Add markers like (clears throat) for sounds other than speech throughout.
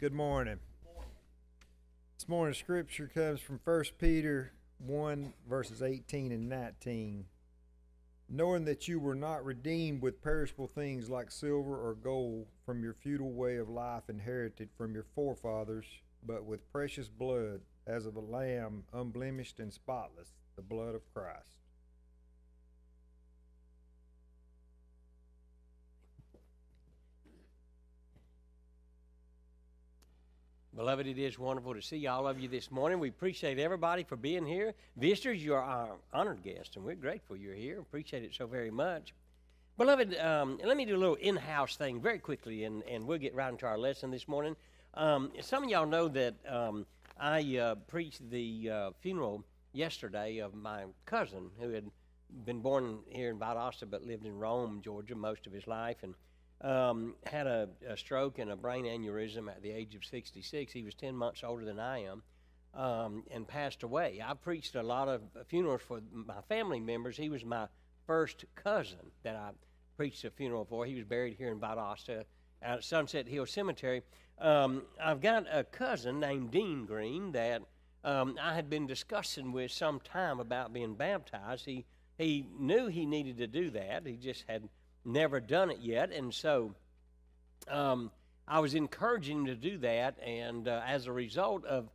Good morning. This morning's scripture comes from 1 Peter 1, verses 18 and 19. Knowing that you were not redeemed with perishable things like silver or gold from your futile way of life inherited from your forefathers, but with precious blood, as of a lamb, unblemished and spotless, the blood of Christ. Beloved, it is wonderful to see all of you this morning. We appreciate everybody for being here. Visitors, you are our honored guests, and we're grateful you're here. Appreciate it so very much. Beloved, um, let me do a little in house thing very quickly, and, and we'll get right into our lesson this morning. Um, some of y'all know that um, I uh, preached the uh, funeral yesterday of my cousin who had been born here in Valdosta but lived in Rome, Georgia, most of his life. And um, had a, a, stroke and a brain aneurysm at the age of 66. He was 10 months older than I am um, and passed away. I preached a lot of funerals for my family members. He was my first cousin that I preached a funeral for. He was buried here in Valdosta at Sunset Hill Cemetery. Um, I've got a cousin named Dean Green that um, I had been discussing with some time about being baptized. He, he knew he needed to do that. He just had never done it yet, and so um, I was encouraging him to do that. And uh, as a result of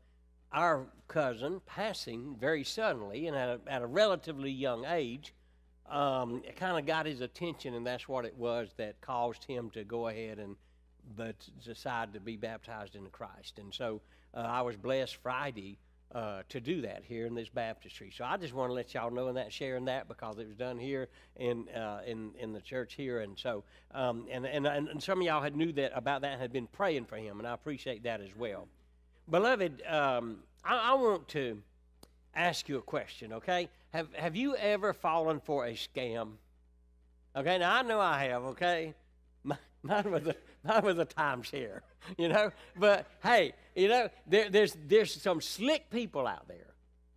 our cousin passing very suddenly and at a, at a relatively young age, um, it kind of got his attention, and that's what it was that caused him to go ahead and but decide to be baptized into Christ. And so uh, I was blessed Friday uh, to do that here in this baptistry. So I just want to let y'all know and that sharing that because it was done here in uh, in in the church here, and so um, and, and and some of y'all had knew that about that and had been praying for him, and I appreciate that as well. Beloved, um, I, I want to ask you a question. Okay, have have you ever fallen for a scam? Okay, now I know I have. Okay, (laughs) mine was a mine was a timeshare (laughs) you know. But hey, you know, there, there's there's some slick people out there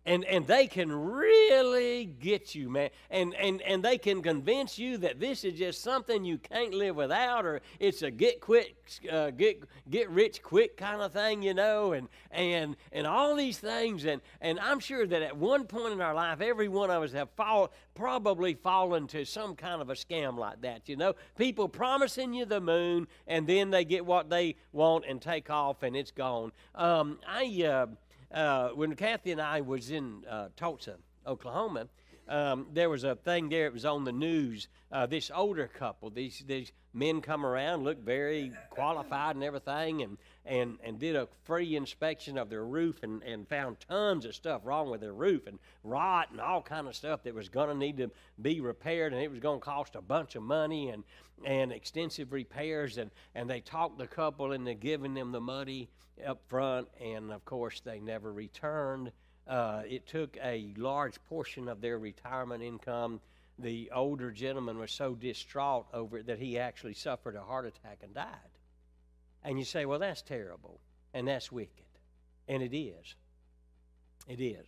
and and they can really get you man. And and and they can convince you that this is just something you can't live without or it's a get quick uh, get get rich quick kind of thing you know and and and all these things. And and i'm sure that at one point in our life every one of us have fall, probably fallen to some kind of a scam like that you know. People promising you the moon and then they get what they want and take off and it's gone. Um, i uh, uh, when Kathy and I was in uh, Tulsa, Oklahoma, um, there was a thing there. It was on the news. Uh, this older couple, these these men come around, look very qualified and everything, and and and did a free inspection of their roof and and found tons of stuff wrong with their roof and rot and all kind of stuff that was going to need to be repaired, and it was going to cost a bunch of money and and extensive repairs. And and they talked the couple into giving them the money up front, and of course they never returned. Uh, it took a large portion of their retirement income. The older gentleman was so distraught over it that he actually suffered a heart attack and died. And you say, well, that's terrible and that's wicked. And it is. It is.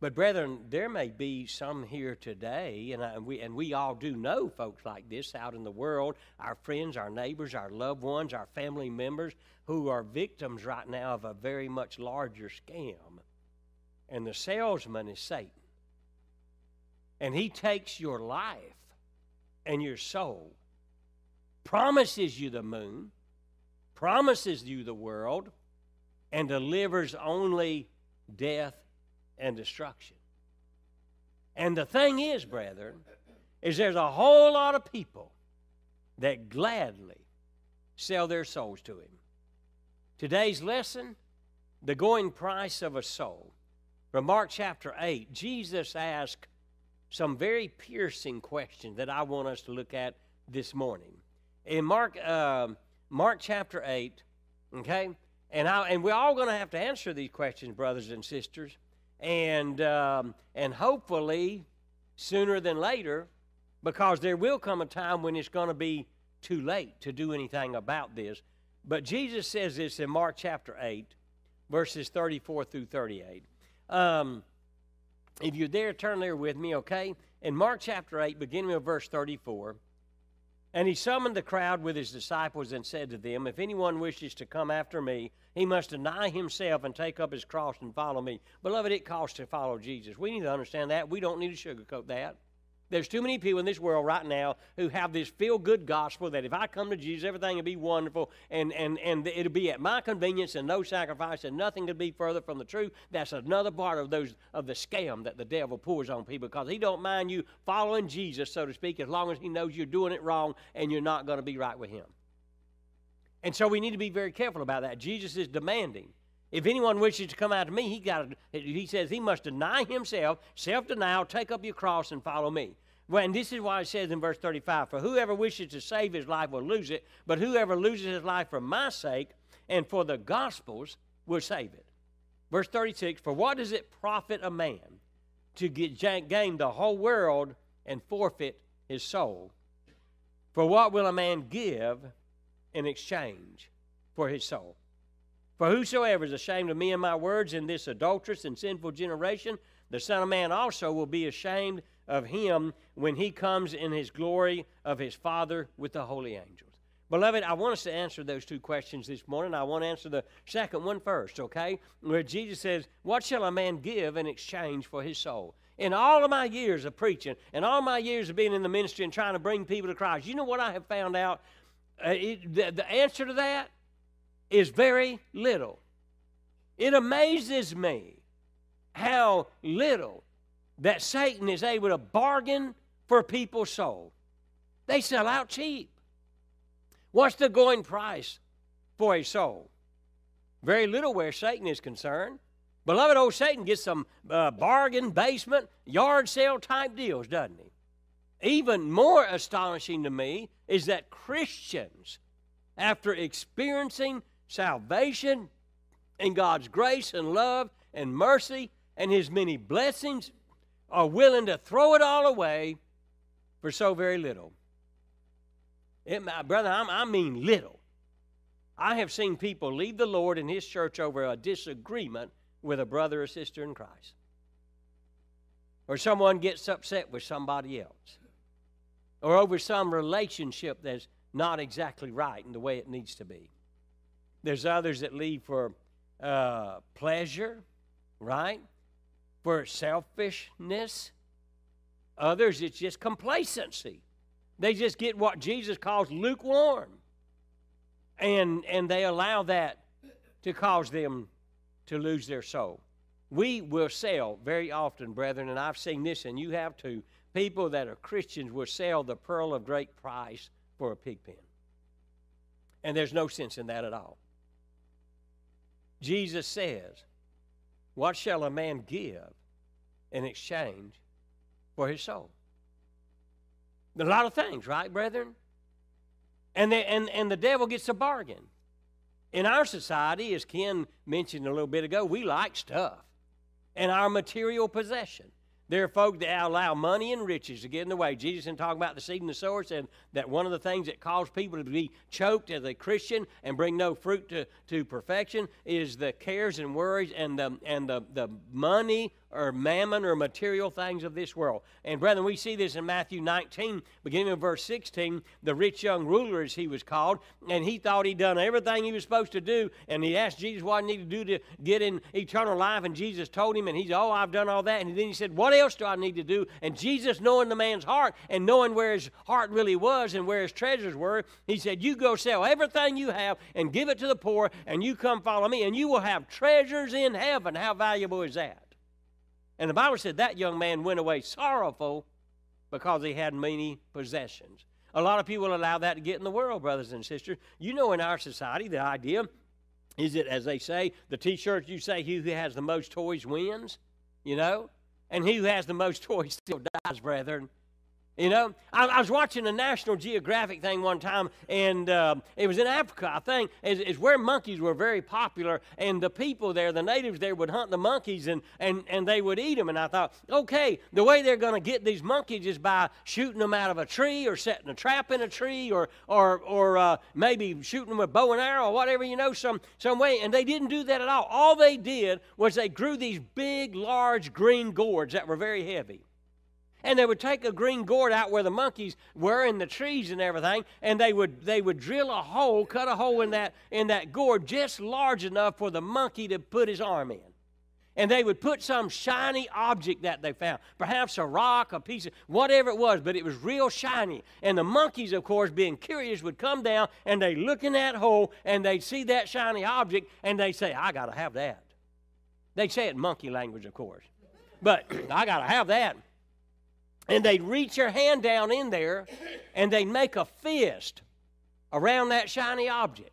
But brethren, there may be some here today, and, I, and, we and we all do know folks like this out in the world, our friends, our neighbors, our loved ones, our family members, who are victims right now of a very much larger scam. And the salesman is Satan. And he takes your life and your soul, promises you the moon, promises you the world, and delivers only death and destruction. And the thing is, brethren, is there's a whole lot of people that gladly sell their souls to him. Today's lesson, the going price of a soul. From Mark chapter 8, Jesus asked some very piercing questions that I want us to look at this morning. In Mark, uh, Mark chapter 8, okay, and, I, and we're all going to have to answer these questions, brothers and sisters and um, and hopefully sooner than later, because there will come a time when it's going to be too late to do anything about this. But Jesus says this in Mark chapter eight, verses thirty-four through thirty-eight. Um, if you're there, turn there with me, okay? In Mark chapter 8, beginning with verse 34, And he summoned the crowd with his disciples and said to them, If anyone wishes to come after me, he must deny himself and take up his cross and follow me. Beloved, it costs to follow Jesus. We need to understand that. We don't need to sugarcoat that. There's too many people in this world right now who have this feel good gospel that if I come to Jesus, everything will be wonderful and, and, and it'll be at my convenience and no sacrifice and nothing could be further from the truth. That's another part of those of the scam that the devil pours on people because he don't mind you following Jesus, so to speak, as long as he knows you're doing it wrong and you're not going to be right with him. And so we need to be very careful about that. Jesus is demanding. If anyone wishes to come after me, he got he says he must deny himself, self-denial, take up your cross and follow me. Well, and this is why it says in verse 35, for whoever wishes to save his life will lose it, but whoever loses his life for my sake and for the gospel's will save it. Verse 36, for what does it profit a man to get, gain the whole world and forfeit his soul? For what will a man give in exchange for his soul? For whosoever is ashamed of me and my words in this adulterous and sinful generation, the Son of Man also will be ashamed of him when he comes in his glory of his Father with the holy angels. Beloved, I want us to answer those two questions this morning. I want to answer the second one first, okay? Where Jesus says, What shall a man give in exchange for his soul? In all of my years of preaching and all my years of being in the ministry and trying to bring people to Christ, you know what I have found out? Uh, it, the, the answer to that is very little. It amazes me how little that Satan is able to bargain for people's soul. They sell out cheap. What's the going price for a soul? Very little where Satan is concerned. Beloved old Satan gets some uh, bargain basement, yard sale type deals, doesn't he? Even more astonishing to me is that Christians, after experiencing salvation and God's grace and love and mercy and His many blessings are willing to throw it all away for so very little. It, my brother, I'm, I mean little. I have seen people leave the Lord and His church over a disagreement with a brother or sister in Christ. Or someone gets upset with somebody else. Or over some relationship that's not exactly right in the way it needs to be. There's others that leave for uh, pleasure, right? For selfishness. Others, it's just complacency. They just get what Jesus calls lukewarm. And, and they allow that to cause them to lose their soul. We will sell very often, brethren, and I've seen this, and you have too. People that are Christians will sell the pearl of great price for a pig pen. And there's no sense in that at all. Jesus says, What shall a man give in exchange for his soul? A lot of things, right, brethren? And the, and, and the devil gets a bargain. In our society, as Ken mentioned a little bit ago, we like stuff and our material possession. There are folk that allow money and riches to get in the way. Jesus, didn't talk about the seed and the sower, said that one of the things that cause people to be choked as a Christian and bring no fruit to, to perfection is the cares and worries and the, and the, the money or mammon or material things of this world. And brethren, we see this in Matthew 19, beginning of verse 16. The rich young ruler, as he was called, and he thought he'd done everything he was supposed to do, and he asked Jesus what he needed to do to get in eternal life, and Jesus told him, and he said, Oh, I've done all that. And then he said, What else do I need to do? And Jesus, knowing the man's heart and knowing where his heart really was and where his treasures were, he said, You go sell everything you have and give it to the poor, and you come follow me, and you will have treasures in heaven. How valuable is that? And the Bible said that young man went away sorrowful because he had many possessions. A lot of people allow that to get in the world, brothers and sisters. You know, in our society, the idea is that, as they say, the t shirts you say, he who has the most toys wins, you know? And he who has the most (laughs) toys still dies, brethren. You know, I, I, was watching a National Geographic thing one time, and uh, it was in Africa, I think. is, it's, where monkeys were very popular, and the people there, the natives there, would hunt the monkeys and, and, and they would eat them. And I thought, okay, the way they're going to get these monkeys is by shooting them out of a tree or setting a trap in a tree or, or, or uh, maybe shooting them with bow and arrow or whatever, you know, some, some way. And they didn't do that at all. All they did was they grew these big, large green gourds that were very heavy. And they would take a green gourd out where the monkeys were in the trees and everything, and they would they would drill a hole, cut a hole in that in that gourd just large enough for the monkey to put his arm in and they would put some shiny object that they found, perhaps a rock, a piece of whatever it was, but it was real shiny. And the monkeys, of course, being curious, would come down and they look in that hole and they'd see that shiny object and they say, I got to have that. They'd say it in monkey language, of course, but (clears throat) I got to have that. And they'd reach their hand down in there and they'd make a fist around that shiny object.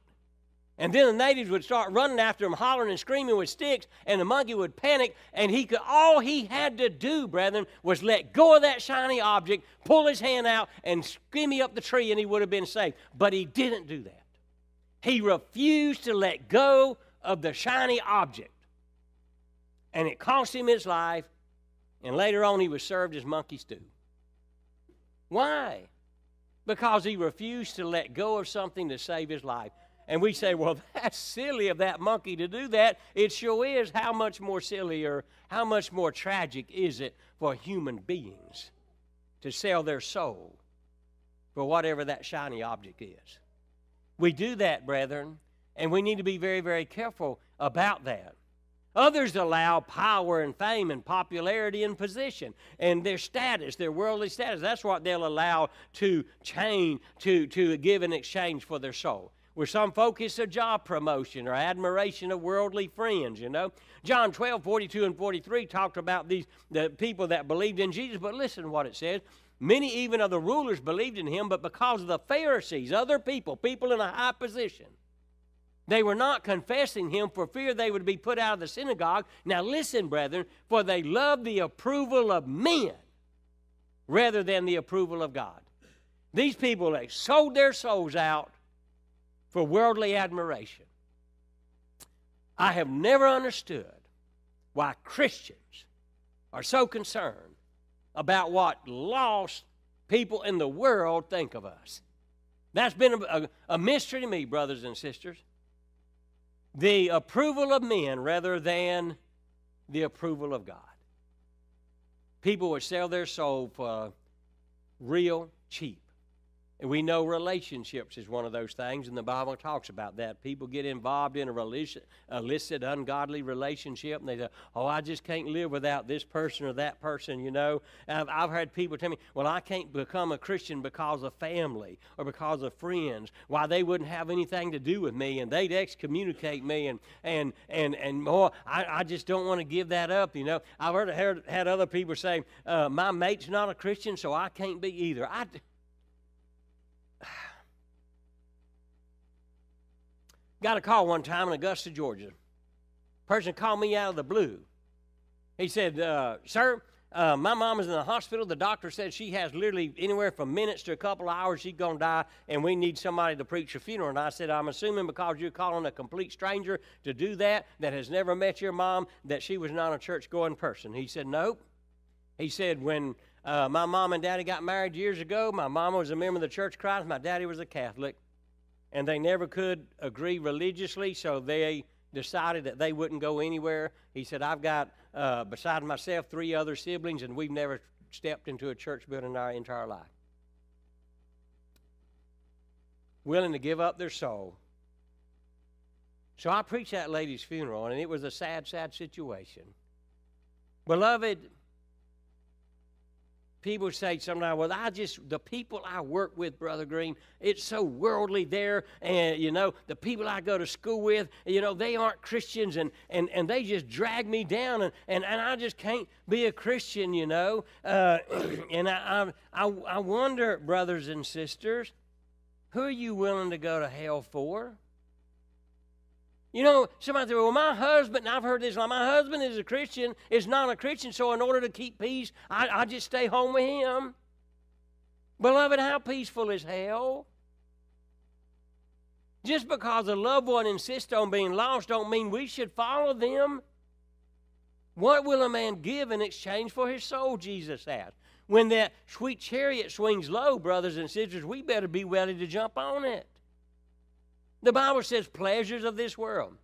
And then the natives would start running after him, hollering and screaming with sticks, and the monkey would panic. And he could, all he had to do, brethren, was let go of that shiny object, pull his hand out, and me up the tree, and he would have been safe. But he didn't do that. He refused to let go of the shiny object. And it cost him his life, and later on he was served as monkey stew. Why? Because he refused to let go of something to save his life. And we say, well, (laughs) that's silly of that monkey to do that. It sure is. How much more silly or how much more tragic is it for human beings to sell their soul for whatever that shiny object is? We do that, brethren, and we need to be very, very careful about that. Others allow power and fame and popularity and position and their status, their worldly status. That's what they'll allow to change, to, to give in exchange for their soul where some focus a job promotion or admiration of worldly friends, you know. John 12, 42 and 43 talked about these the people that believed in Jesus, but listen to what it says. Many even of the rulers believed in him, but because of the Pharisees, other people, people in a high position, they were not confessing him for fear they would be put out of the synagogue. Now listen, brethren, for they love the approval of men rather than the approval of God. These people, they sold their souls out for worldly admiration. I have never understood why Christians are so concerned about what lost people in the world think of us. That's been a, a, a, mystery to me, brothers and sisters. The approval of men rather than the approval of God. People would sell their soul for real cheap. We know relationships is one of those things, and the Bible talks about that. People get involved in a illicit, ungodly relationship, and they say, Oh, I just can't live without this person or that person, you know. I've, I've heard people tell me, Well, I can't become a Christian because of family or because of friends. Why, they wouldn't have anything to do with me, and they'd excommunicate me, and, and, and, and more. I, I just don't want to give that up, you know. I've heard, heard had other people say, uh, My mate's not a Christian, so I can't be either. I, Got a call one time in Augusta, Georgia. Person called me out of the blue. He said, uh, Sir, uh, my mom is in the hospital. The doctor said she has literally anywhere from minutes to a couple of hours she's going to die, and we need somebody to preach a funeral. And I said, I'm assuming because you're calling a complete stranger to do that, that has never met your mom, that she was not a church going person. He said, Nope. He said, When uh, my mom and daddy got married years ago, my mom was a member of the Church of Christ, my daddy was a Catholic and they never could agree religiously, so they decided that they wouldn't go anywhere. He said, I've got, uh, beside myself, three other siblings, and we've never stepped into a church building in our entire life. Willing to give up their soul. So I preached that lady's funeral, and it was a sad, sad situation. Beloved, people say sometimes, well, I just, the people I work with, Brother Green, it's so worldly there. And, you know, the people I go to school with, you know, they aren't Christians and, and, and they just drag me down. And, and, and I just can't be a Christian, you know. Uh, (clears throat) and I, I, I wonder, brothers and sisters, who are you willing to go to hell for? You know, somebody said, well, my husband, and I've heard this, my husband is a Christian, is not a Christian, so in order to keep peace, I, I just stay home with him. Beloved, how peaceful is hell? Just because a loved one insists on being lost don't mean we should follow them. What will a man give in exchange for his soul, Jesus asked. When that sweet chariot swings low, brothers and sisters, we better be ready to jump on it. The Bible says pleasures of this world.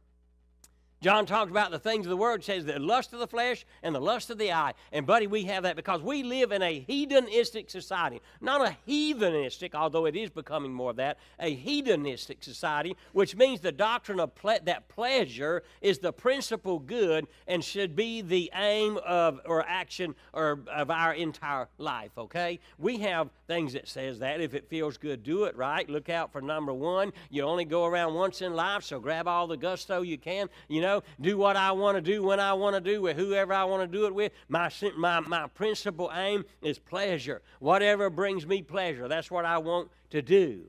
John talks about the things of the world, says the lust of the flesh and the lust of the eye. And, buddy, we have that because we live in a hedonistic society. Not a heathenistic, although it is becoming more of that, a hedonistic society, which means the doctrine of ple- that pleasure is the principal good and should be the aim of or action or of our entire life, okay? We have things that says that. If it feels good, do it, right? Look out for number one. You only go around once in life, so grab all the gusto you can. You know, do what I want to do when I want to do with whoever I want to do it with. My, my, my principal aim is pleasure. Whatever brings me pleasure, that's what I want to do.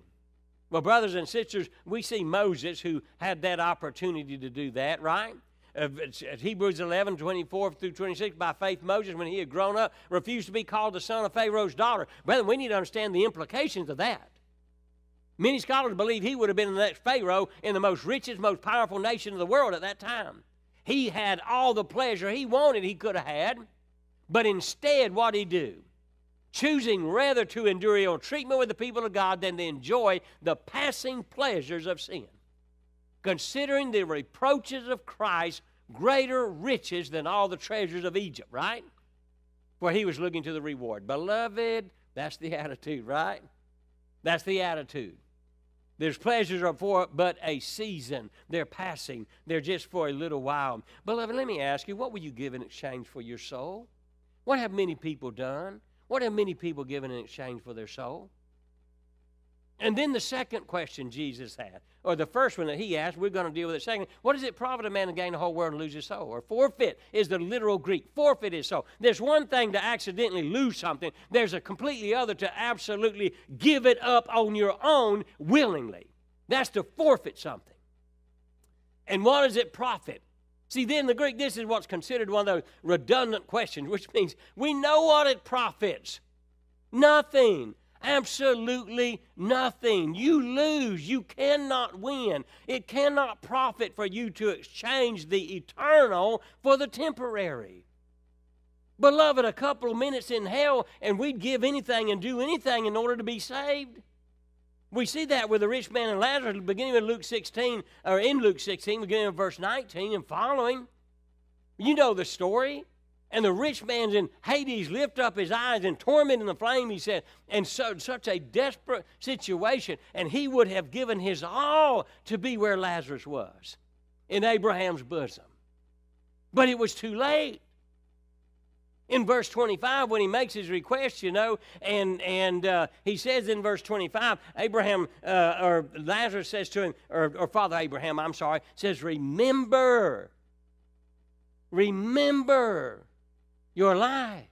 Well, brothers and sisters, we see Moses who had that opportunity to do that, right? Hebrews 11, 24 through 26, by faith, Moses, when he had grown up, refused to be called the son of Pharaoh's daughter. Brother, we need to understand the implications of that. Many scholars believe he would have been the next Pharaoh in the most richest, most powerful nation of the world at that time. He had all the pleasure he wanted, he could have had. But instead, what did he do? Choosing rather to endure ill treatment with the people of God than to enjoy the passing pleasures of sin. Considering the reproaches of Christ greater riches than all the treasures of Egypt, right? Where he was looking to the reward. Beloved, that's the (laughs) attitude, right? That's the attitude. There's pleasures are for but a season. They're passing. They're just for a little while. Beloved, let me ask you, what will you give in exchange for your soul? What have many people done? What have many people given in exchange for their soul? And then the second question Jesus had, or the first one that he asked, we're going to deal with it second. What does it profit a man to gain the whole world and lose his soul? Or forfeit is the literal Greek. Forfeit is so. There's one thing to accidentally lose something, there's a completely other to absolutely give it up on your own willingly. That's to forfeit something. And what does it profit? See, then the Greek, this is what's considered one of those redundant questions, which means we know what it profits. Nothing. Absolutely nothing. You lose. You cannot win. It cannot profit for you to exchange the eternal for the temporary. Beloved, a couple of minutes in hell, and we'd give anything and do anything in order to be saved. We see that with the rich man and Lazarus, beginning with Luke 16, or in Luke 16, beginning with verse 19 and following. You know the story. And the rich man's in Hades lift up his eyes and torment in the flame, he said, and so such a desperate situation. And he would have given his all to be where Lazarus was, in Abraham's bosom. But it was too late. In verse 25, when he makes his request, you know, and, and uh, he says in verse 25, Abraham, uh, or Lazarus says to him, or, or Father Abraham, I'm sorry, says, Remember, remember your life.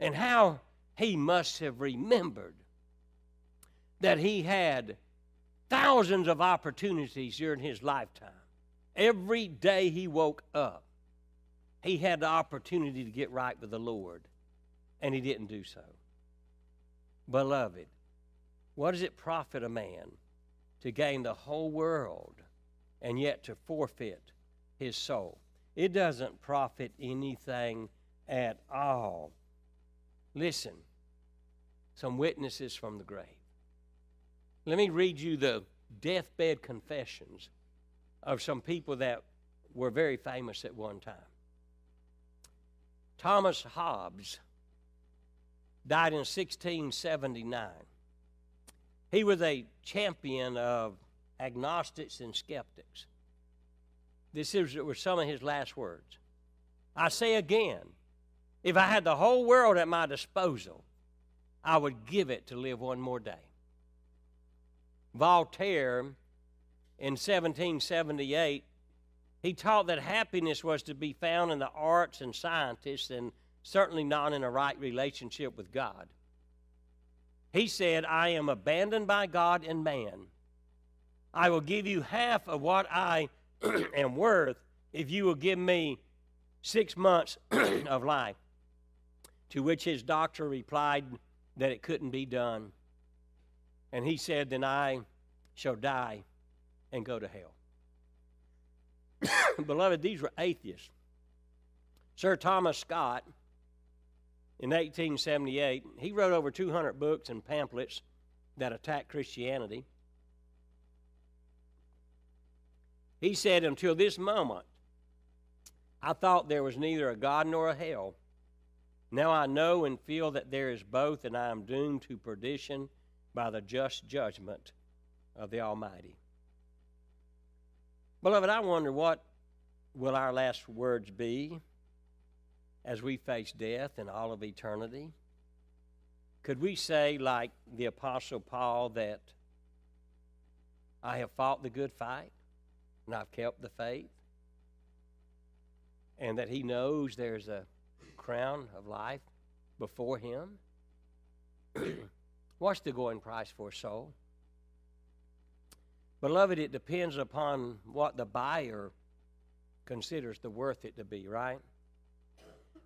And how he must have remembered that he had thousands of opportunities during his lifetime. Every day he woke up, he had the opportunity to get right with the Lord, and he didn't do so. Beloved, what does it profit a man to gain the whole world and yet to forfeit his soul? It doesn't profit anything at all. Listen, some witnesses from the grave. Let me read you the deathbed confessions of some people that were very famous at one time. Thomas Hobbes died in 1679. He was a champion of agnostics and skeptics. This is, were some of his last words. I say again, if I had the whole world at my disposal, I would give it to live one more day. Voltaire, in 1778, he taught that happiness was to be found in the arts and scientists and certainly not in a right relationship with God. He said, I am abandoned by God and man. I will give you half of what I (clears throat) am worth if you will give me six months (clears throat) of life. To which his doctor replied that it couldn't be done. And he said, Then I shall die and go to hell. (coughs) Beloved, these were atheists. Sir Thomas Scott, in 1878, he wrote over 200 books and pamphlets that attacked Christianity. He said, Until this moment, I thought there was neither a God nor a hell. Now I know and feel that there is both, and I am doomed to perdition by the just judgment of the Almighty. Beloved, I wonder what will our last words be as we face death and all of eternity? Could we say, like the Apostle Paul, that I have fought the good fight and I've kept the faith? And that he knows there's a crown of life before him? (clears throat) What's the going price for a soul? Beloved, it depends upon what the buyer considers the worth it to be, right?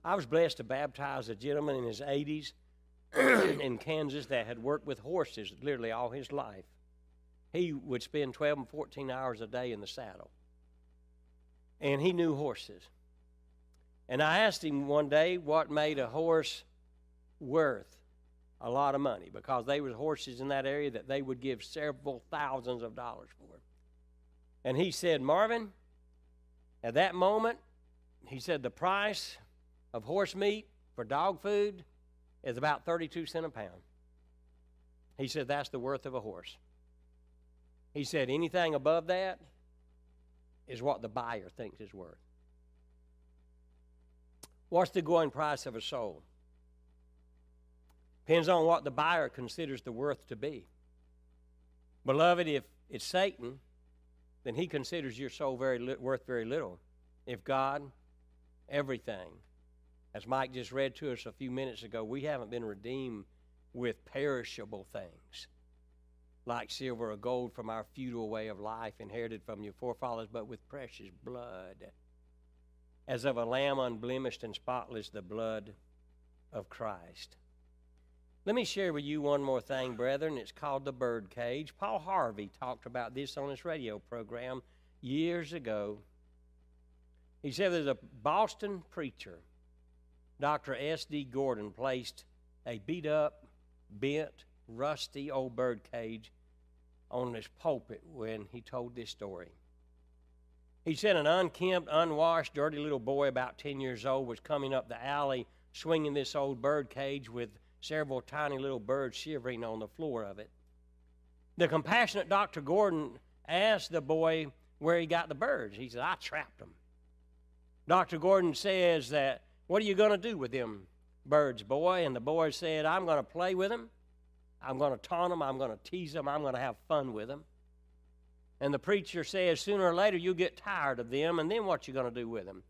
I was blessed to baptize a gentleman in his 80s (clears throat) in Kansas that had worked with horses literally all his life. He would spend 12 and 14 hours a day in the saddle. And he knew horses. And I asked him one day what made a horse worth a lot of money because they were horses in that area that they would give several thousands of dollars for. And he said, Marvin, at that moment, he said the price of horse meat for dog food is about 32 cents a pound. He said that's the worth of a horse. He said anything above that is what the buyer thinks is worth. What's the going price of a soul? Depends on what the buyer considers the worth to be. Beloved, if it's Satan, then he considers your soul very li- worth very little. If God, everything. As Mike just read to us a few minutes ago, we haven't been redeemed with perishable things like silver or gold from our feudal way of life inherited from your forefathers, but with precious blood, as of a lamb unblemished and spotless, the blood of Christ. Let me share with you one more thing, brethren. It's called the bird cage. Paul Harvey talked about this on his radio program years ago. He said there's a Boston preacher, Dr. S.D. Gordon, placed a beat up, bent, rusty old bird cage on his pulpit when he told this story. He said an unkempt, unwashed, dirty little boy about 10 years old was coming up the alley swinging this old bird cage with several tiny little birds shivering on the floor of it. The compassionate Dr. Gordon asked the boy where he got the birds. He said, I trapped them. Dr. Gordon says that, What are you going to do with them birds, boy? And the boy said, I'm going to play with them. I'm going to taunt them. I'm going to tease them. I'm going to have fun with them. And the preacher says, Sooner or later you'll get tired of them, and then what you going to do with them?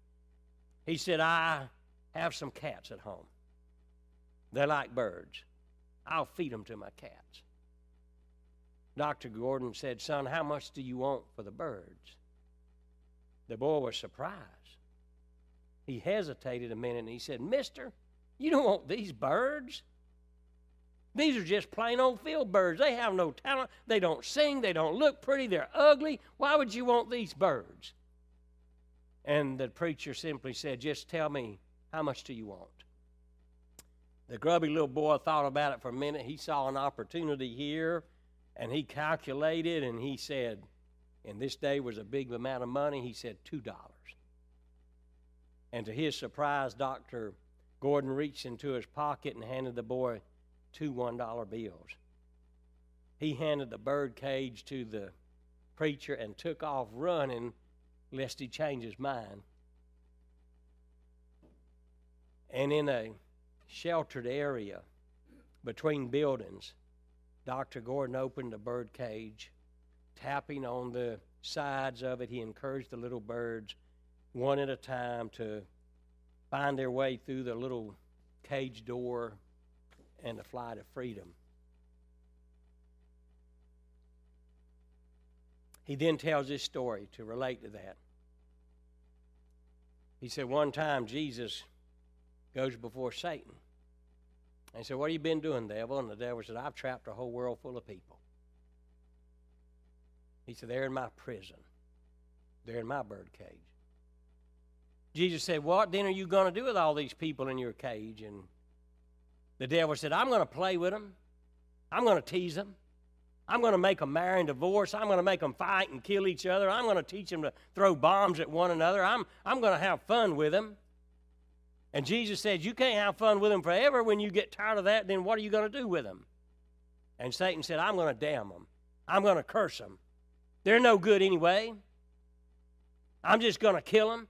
He said, I have some cats at home. They're like birds. I'll feed them to my cats. Dr. Gordon said, Son, how much do you want for the birds? The boy was surprised. He hesitated a minute and he said, Mister, you don't want these birds. These are just plain old field birds. They have no talent. They don't sing. They don't look pretty. They're ugly. Why would you want these birds? And the preacher simply said, Just tell me, how much do you want? The grubby little boy thought about it for a minute. He saw an opportunity here and he calculated and he said, and this day was a big amount of money, he said $2. And to his surprise, Dr. Gordon reached into his pocket and handed the boy two $1 bills. He handed the bird cage to the preacher and took off running lest he change his mind. And in a sheltered area between buildings, Dr. Gordon opened the bird cage, tapping on the sides of it. He encouraged the little birds, one at a time, to find their way through the little cage door and to fly to freedom. He then tells this story to relate to that. He said, One time Jesus goes before Satan. And he said, What have you been doing, devil? And the devil said, I've trapped a whole world full of people. He said, They're in my prison, they're in my bird cage. Jesus said, What then are you going to do with all these people in your cage? And the devil said, I'm going to play with them, I'm going to tease them, I'm going to make them marry and divorce. I'm going to make them fight and kill each other. I'm going to teach them to throw bombs at one another. I'm, I'm going to have fun with them. And Jesus said, You can't have fun with them forever. When you get tired of that, then what are you going to do with them? And Satan said, I'm going to damn them. I'm going to curse them. They're no good anyway. I'm just going to kill them.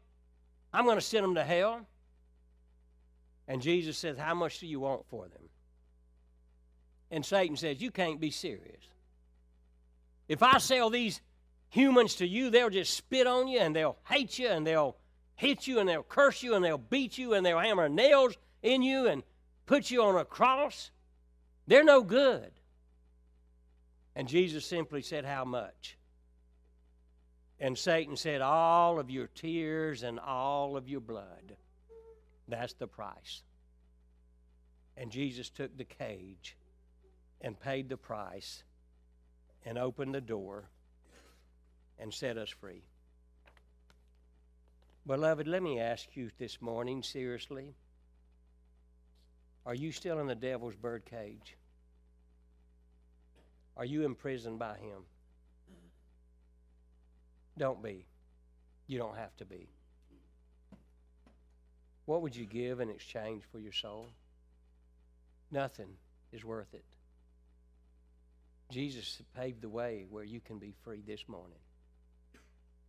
I'm going to send them to hell. And Jesus says, How much do you want for them? And Satan says, You can't be serious. If I sell these humans to you, they'll just spit on you and they'll hate you and they'll hit you and they'll curse you and they'll beat you and they'll hammer nails in you and put you on a cross. They're no good. And Jesus simply said, How much? And Satan said, All of your tears and all of your blood. That's the price. And Jesus took the cage and paid the price and opened the door and set us free. Beloved, let me ask you this morning seriously are you still in the devil's bird cage? Are you imprisoned by him? Don't be. You don't have to be. What would you give in exchange for your soul? Nothing is worth it. Jesus paved the way where you can be free this morning.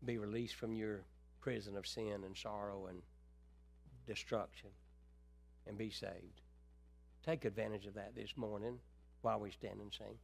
Be released from your prison of sin and sorrow and destruction and be saved. Take advantage of that this morning while we stand and sing.